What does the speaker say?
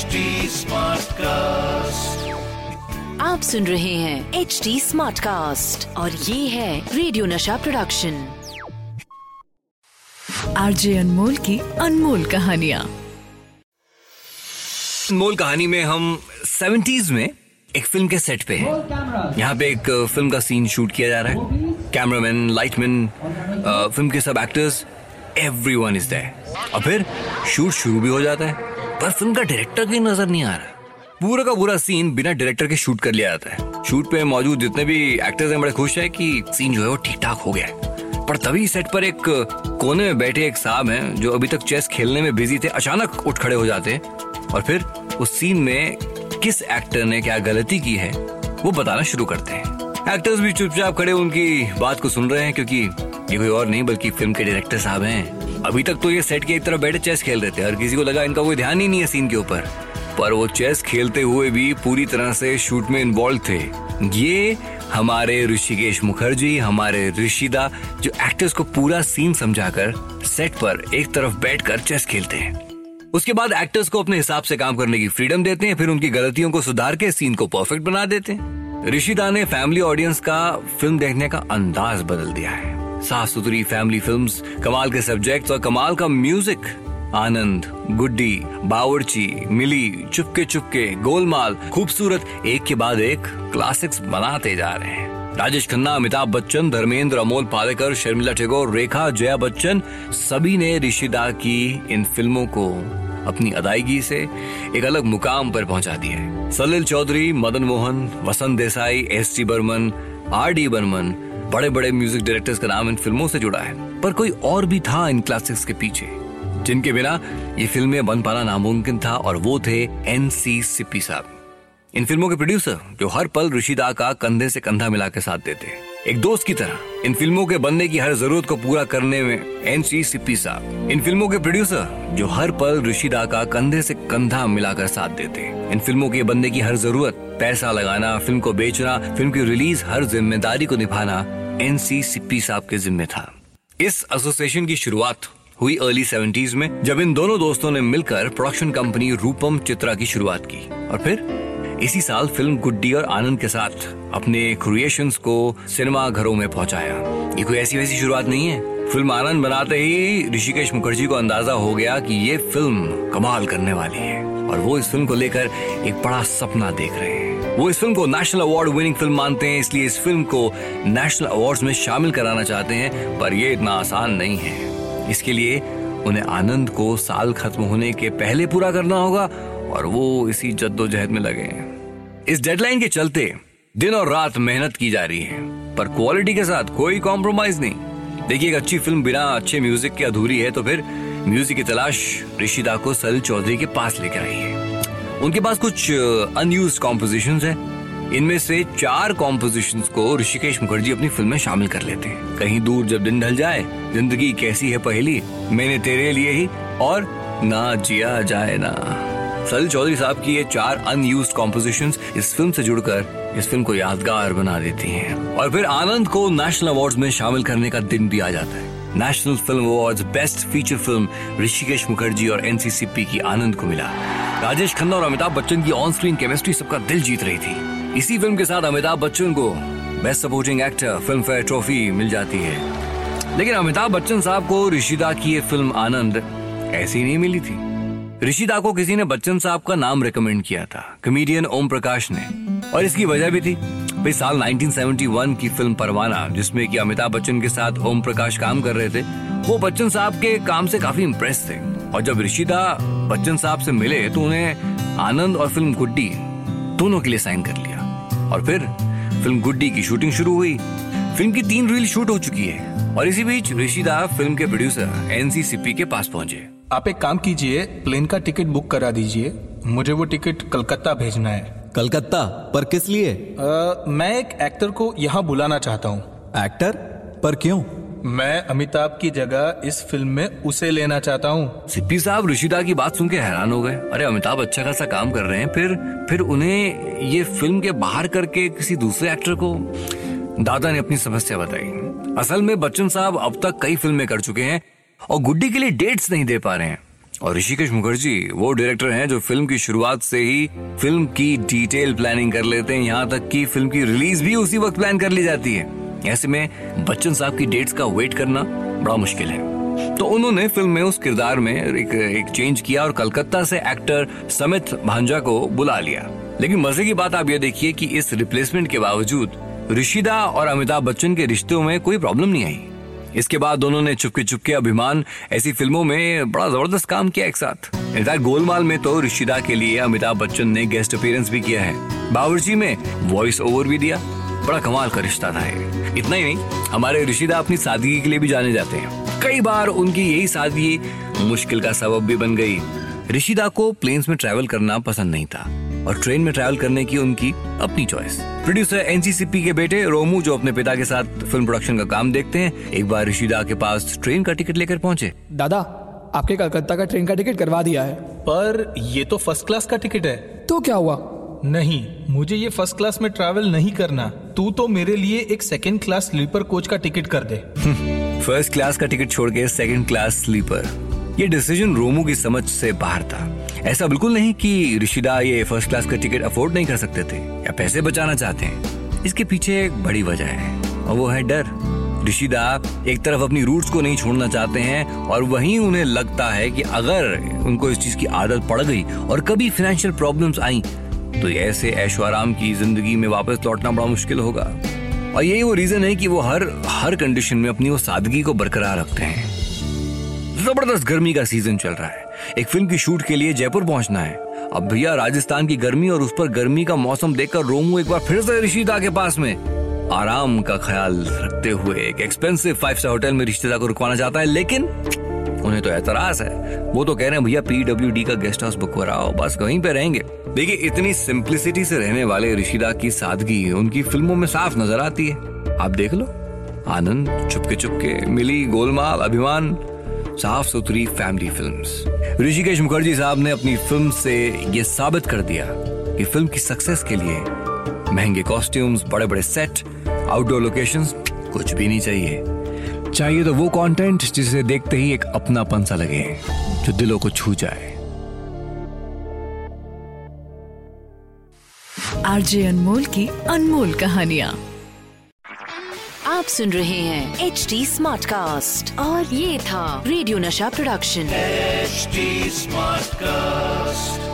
HD Smartcast. आप सुन रहे हैं एच डी स्मार्ट कास्ट और ये है रेडियो नशा प्रोडक्शन आरजे अनमोल की अनमोल कहानिया। अनमोल कहानी में हम 70s में एक फ़िल्म के सेट पे हैं। यहाँ पे एक फ़िल्म का सीन शूट किया जा रहा है। कैमरामैन लाइटमैन फ़िल्म के सब एक्टर्स एवरीवन इज़ देयर और फिर शूट शुरू भी हो जाता है पर फ़िल्म का डायरेक्टर कहीं नज़र नहीं आ रहा। पूरा का पूरा सीन बिना डायरेक्टर के शूट कर लिया जाता है। शूट पे मौजूद जितने भी एक्टर्स हैं, बड़े खुश हैं कि सीन जो है वो ठीक ठाक हो गया है। पर तभी सेट पर एक कोने में बैठे एक साहब हैं, जो अभी तक चेस खेलने में बिज़ी थे, अचानक उठ खड़े हो जाते हैं। और फिर उस सीन में किस एक्टर ने क्या गलती की है, वो बताना शुरू करते हैं। एक्टर्स भी चुपचाप खड़े, उनकी बात को सुन रहे हैं, क्योंकि ये कोई और नहीं, बल्कि फ़िल्म के डायरेक्टर साहब हैं। अभी तक तो ये सेट के एक तरफ़ बैठे चेस खेल रहे थे। हर किसी को लगा इनका कोई ध्यान ही नहीं है सीन के ऊपर। पर वो चेस खेलते हुए भी पूरी तरह से शूट में इन्वॉल्व थे। ये हमारे ऋषिकेश मुखर्जी, हमारे ऋषिदा, जो एक्टर्स को पूरा सीन समझाकर सेट पर एक तरफ़ बैठकर चेस खेलते हैं। उसके बाद एक्टर्स को अपने हिसाब से काम करने की फ्रीडम देते हैं, फिर उनकी गलतियों को सुधार के सीन को परफेक्ट बना देते हैं। ऋषिदा ने फैमिली ऑडियंस का फ़िल्म देखने का अंदाज बदल दिया है। साफ़ सुथरी फैमिली फिल्म्स कमाल के सब्जेक्ट्स और कमाल का म्यूज़िक आनंद, गुड्डी, बावर्ची, मिली चुपके चुपके गोलमाल, खूबसूरत, एक के बाद एक क्लासिक्स बनाते जा रहे हैं। राजेश खन्ना, अमिताभ बच्चन, धर्मेंद्र, अमोल पालेकर, शर्मिला टैगोर रेखा, जया बच्चन, सभी ने ऋषिदा की इन फ़िल्मों को अपनी अदायगी से एक अलग मुकाम पर पहुँचा दिया है। Salil Chowdhury, Madan Mohan, Vasant Desai, S T Burman, R D Burman बड़े बड़े म्यूज़िक डायरेक्टर्स का नाम इन फ़िल्मों से जुड़ा है, पर कोई और भी था इन क्लासिक्स के पीछे, जिनके बिना ये फ़िल्में बन पाना नामुमकिन था, और वो थे एन सी सिप्पी साहब। इन फ़िल्मों के प्रोड्यूसर जो हर पल ऋषिदा का कंधे से कंधा मिला के साथ देते एक दोस्त की तरह, इन फ़िल्मों के बनने की हर ज़रूरत को पूरा करने में एन सी सिप्पी साहब। इन फ़िल्मों के प्रोड्यूसर जो हर पल ऋषिदा का कंधे से कंधा मिलाकर साथ देते इन फ़िल्मों के बनने की हर ज़रूरत, पैसा लगाना, फ़िल्म को बेचना, फ़िल्म की रिलीज़ हर ज़िम्मेदारी को निभाना एन सी सिप्पी साहब के जिम्मे था। इस एसोसिएशन की शुरुआत हुई अर्ली सेवेंटीज में, जब इन दोनों दोस्तों ने मिलकर प्रोडक्शन कंपनी रूपम चित्रा की शुरुआत की। और फिर, इसी साल फ़िल्म गुड्डी और आनंद के साथ अपने क्रिएशंस को सिनेमा घरों में पहुँचाया। ये कोई ऐसी वैसी शुरुआत नहीं है। फ़िल्म आनंद बनाते ही ऋषिकेश मुखर्जी को अंदाज़ा हो गया कि ये फ़िल्म कमाल करने वाली है। और वो इस फ़िल्म को लेकर एक बड़ा सपना देख रहे हैं। वो इस फ़िल्म को नेशनल अवार्ड विनिंग फ़िल्म मानते हैं, इसलिए इस फ़िल्म को नेशनल अवार्ड्स में शामिल कराना चाहते हैं, पर ये इतना आसान नहीं है। इसके लिए उन्हें आनंद को साल खत्म होने के पहले पूरा करना होगा, और वो इसी जद्दोजहद में लगे हैं। इस डेडलाइन के चलते दिन और रात मेहनत की जा रही है, पर क्वालिटी के साथ कोई कॉम्प्रोमाइज नहीं। देखिए, एक अच्छी फ़िल्म बिना अच्छे म्यूज़िक के अधूरी है तो फिर म्यूज़िक की तलाश ऋषिदा को सलिल चौधरी के पास लेकर आई है उनके पास कुछ अनयूज कॉम्पोजिशन है। इनमें से चार कॉम्पोजिशन को ऋषिकेश मुखर्जी अपनी फ़िल्म में शामिल कर लेते हैं। कहीं दूर जब दिन ढल जाए, ज़िंदगी कैसी है पहली, मैंने तेरे लिए ही, और ना जिया जाए ना। सलिल चौधरी साहब की ये चार अनयूज कॉम्पोजिशन इस फ़िल्म से जुड़कर इस फ़िल्म को यादगार बना देती हैं। और फिर आनंद को नेशनल अवार्ड्स में शामिल करने का दिन भी आ जाता है। National film awards best feature film Hrishikesh Mukherjee और एनसीसीपी की आनंद को मिला। राजेश खन्ना और अमिताभ बच्चन की ऑन स्क्रीन केमिस्ट्री सबका दिल जीत रही थी। इसी फ़िल्म के साथ अमिताभ बच्चन को best supporting actor Filmfare trophy मिल जाती है। लेकिन अमिताभ बच्चन साहब को ऋषिदा की ये फ़िल्म आनंद ऐसी नहीं मिली थी। ऋषिदा को किसी ने बच्चन साहब का नाम रिकमेंड किया था कमेडियन ओम प्रकाश ने। और इसकी वजह भी थी, भाई साल 1971 की फ़िल्म परवाना, जिसमें कि अमिताभ बच्चन के साथ ओम प्रकाश काम कर रहे थे, वो बच्चन साहब के काम से काफ़ी इम्प्रेस थे। और जब ऋषिदा बच्चन साहब से मिले तो उन्हें आनंद और फ़िल्म गुड्डी दोनों के लिए साइन कर लिया। और फिर फ़िल्म गुड्डी की शूटिंग शुरू हुई। फ़िल्म की तीन रील शूट हो चुकी है और इसी बीच ऋषिदा फ़िल्म के प्रोड्यूसर एनसीसीपी के पास पहुँचे। आप एक काम कीजिए प्लेन का टिकट बुक करा दीजिए। मुझे वो टिकट कलकत्ता भेजना है। कलकत्ता? पर किस लिए? अ, मैं एक एक्टर को यहाँ बुलाना चाहता हूँ। एक्टर? पर क्यों? मैं अमिताभ की जगह इस फ़िल्म में उसे लेना चाहता हूँ। सिप्पी साहब, ऋषिदा की बात सुन के हैरान हो गए। अरे अमिताभ अच्छा खासा काम कर रहे हैं, फिर फिर उन्हें ये फ़िल्म के बाहर करके किसी दूसरे एक्टर को दादा ने अपनी समस्या बताई। असल में बच्चन साहब अब तक कई फ़िल्में कर चुके हैं और गुड्डी के लिए डेट्स नहीं दे पा रहे हैं। और ऋषिकेश मुखर्जी, वो डायरेक्टर हैं जो फ़िल्म की शुरुआत से ही फ़िल्म की डिटेल प्लानिंग कर लेते हैं। यहाँ तक कि फ़िल्म की रिलीज़ भी उसी वक्त प्लान कर ली जाती है। ऐसे में बच्चन साहब की डेट्स का वेट करना बड़ा मुश्किल है। तो उन्होंने फ़िल्म में उस किरदार में एक, एक चेंज किया और कलकत्ता से एक्टर समित भांजा को बुला लिया। लेकिन मज़े की बात आप ये देखिए कि इस रिप्लेसमेंट के बावजूद ऋषिदा और अमिताभ बच्चन के रिश्तों में कोई प्रॉब्लम नहीं आई। इसके बाद दोनों ने चुपके चुपके अभिमान ऐसी फ़िल्मों में बड़ा ज़बरदस्त काम किया एक साथ। गोलमाल में तो ऋषिदा के लिए अमिताभ बच्चन ने गेस्ट अपीयरेंस भी किया है। बावर्ची में वॉइस ओवर भी दिया। बड़ा कमाल का रिश्ता था ये। इतना ही नहीं हमारे ऋषिदा अपनी सादगी के लिए भी जाने जाते हैं। कई बार उनकी यही सादगी मुश्किल का सबब भी बन गई। ऋषिदा को प्लेन्स में ट्रैवल करना पसंद नहीं था और ट्रेन में ट्रैवल करने की उनकी अपनी चॉइस प्रोड्यूसर एनसीसीपी के बेटे रोमू जो अपने पिता के साथ फ़िल्म प्रोडक्शन का काम देखते हैं एक बार ऋषिदा के पास ट्रेन का टिकट लेकर पहुँचे। दादा आपके कलकत्ता का ट्रेन का टिकट करवा दिया है। पर ये तो फ़र्स्ट क्लास का टिकट है। तो क्या हुआ? नहीं, मुझे ये फ़र्स्ट क्लास में ट्रैवल नहीं करना। तू तो मेरे लिए एक सेकंड क्लास स्लीपर कोच का टिकट कर दे। फ़र्स्ट क्लास का टिकट छोड़ के सेकंड क्लास स्लीपर ये डिसीज़न रोमू की समझ से बाहर था। ऐसा बिल्कुल नहीं कि ऋषिदा ये फ़र्स्ट क्लास का टिकट अफोर्ड नहीं कर सकते थे, या पैसे बचाना चाहते हैं। इसके पीछे एक बड़ी वजह है, और वो है डर। ऋषिदा एक तरफ़ अपनी रूट्स को नहीं छोड़ना चाहते हैं, और वहीं उन्हें लगता है कि अगर उनको इस चीज़ की आदत पड़ गई, और कभी फाइनेंशियल प्रॉब्लम्स आई तो ऐसे ऐशो की ज़िंदगी में वापस लौटना बड़ा मुश्किल होगा। और यही वो रीजन है कि वो हर हर कंडीशन में अपनी वो सादगी को बरकरार रखते हैं। ज़बरदस्त गर्मी का सीज़न चल रहा है। एक फ़िल्म की शूट के लिए जयपुर पहुँचना है। अब भैया राजस्थान की गर्मी और उस पर गर्मी का मौसम देखकर रोमू एक बार फिर से ऋषिता के पास में। आराम का ख्याल रखते हुए एक एक्सपेंसिव फाइव स्टार होटल में रिश्तेदार को रुकवाना चाहता है, लेकिन उन्हें तो एतराज़ है। वो तो कह रहे हैं, भैया पीडब्ल्यू का गेस्ट हाउस बुक कराओ, बस वहीं पे रहेंगे। देखिए, इतनी सिंप्लिसिटी से रहने वाले ऋषिदा की सादगी उनकी फ़िल्मों में साफ़ नज़र आती है। आप देख लो। आनंद, चुपके चुपके, मिली गोलमाल, अभिमान साफ़ सुथरी फैमिली फिल्म्स ऋषिकेश मुखर्जी साहब ने अपनी फ़िल्म से ये साबित कर दिया कि फ़िल्म की सक्सेस के लिए महँगे कॉस्ट्यूम्स बड़े बड़े सेट आउटडोर लोकेशंस कुछ भी नहीं चाहिए। चाहिए तो वो कंटेंट जिसे देखते ही एक अपनापन सा लगे जो दिलों को छू जाए। आरजे अनमोल की अनमोल कहानियाँ। आप सुन रहे हैं एच डी स्मार्ट कास्ट और ये था रेडियो नशा प्रोडक्शन एच स्मार्ट Smartcast.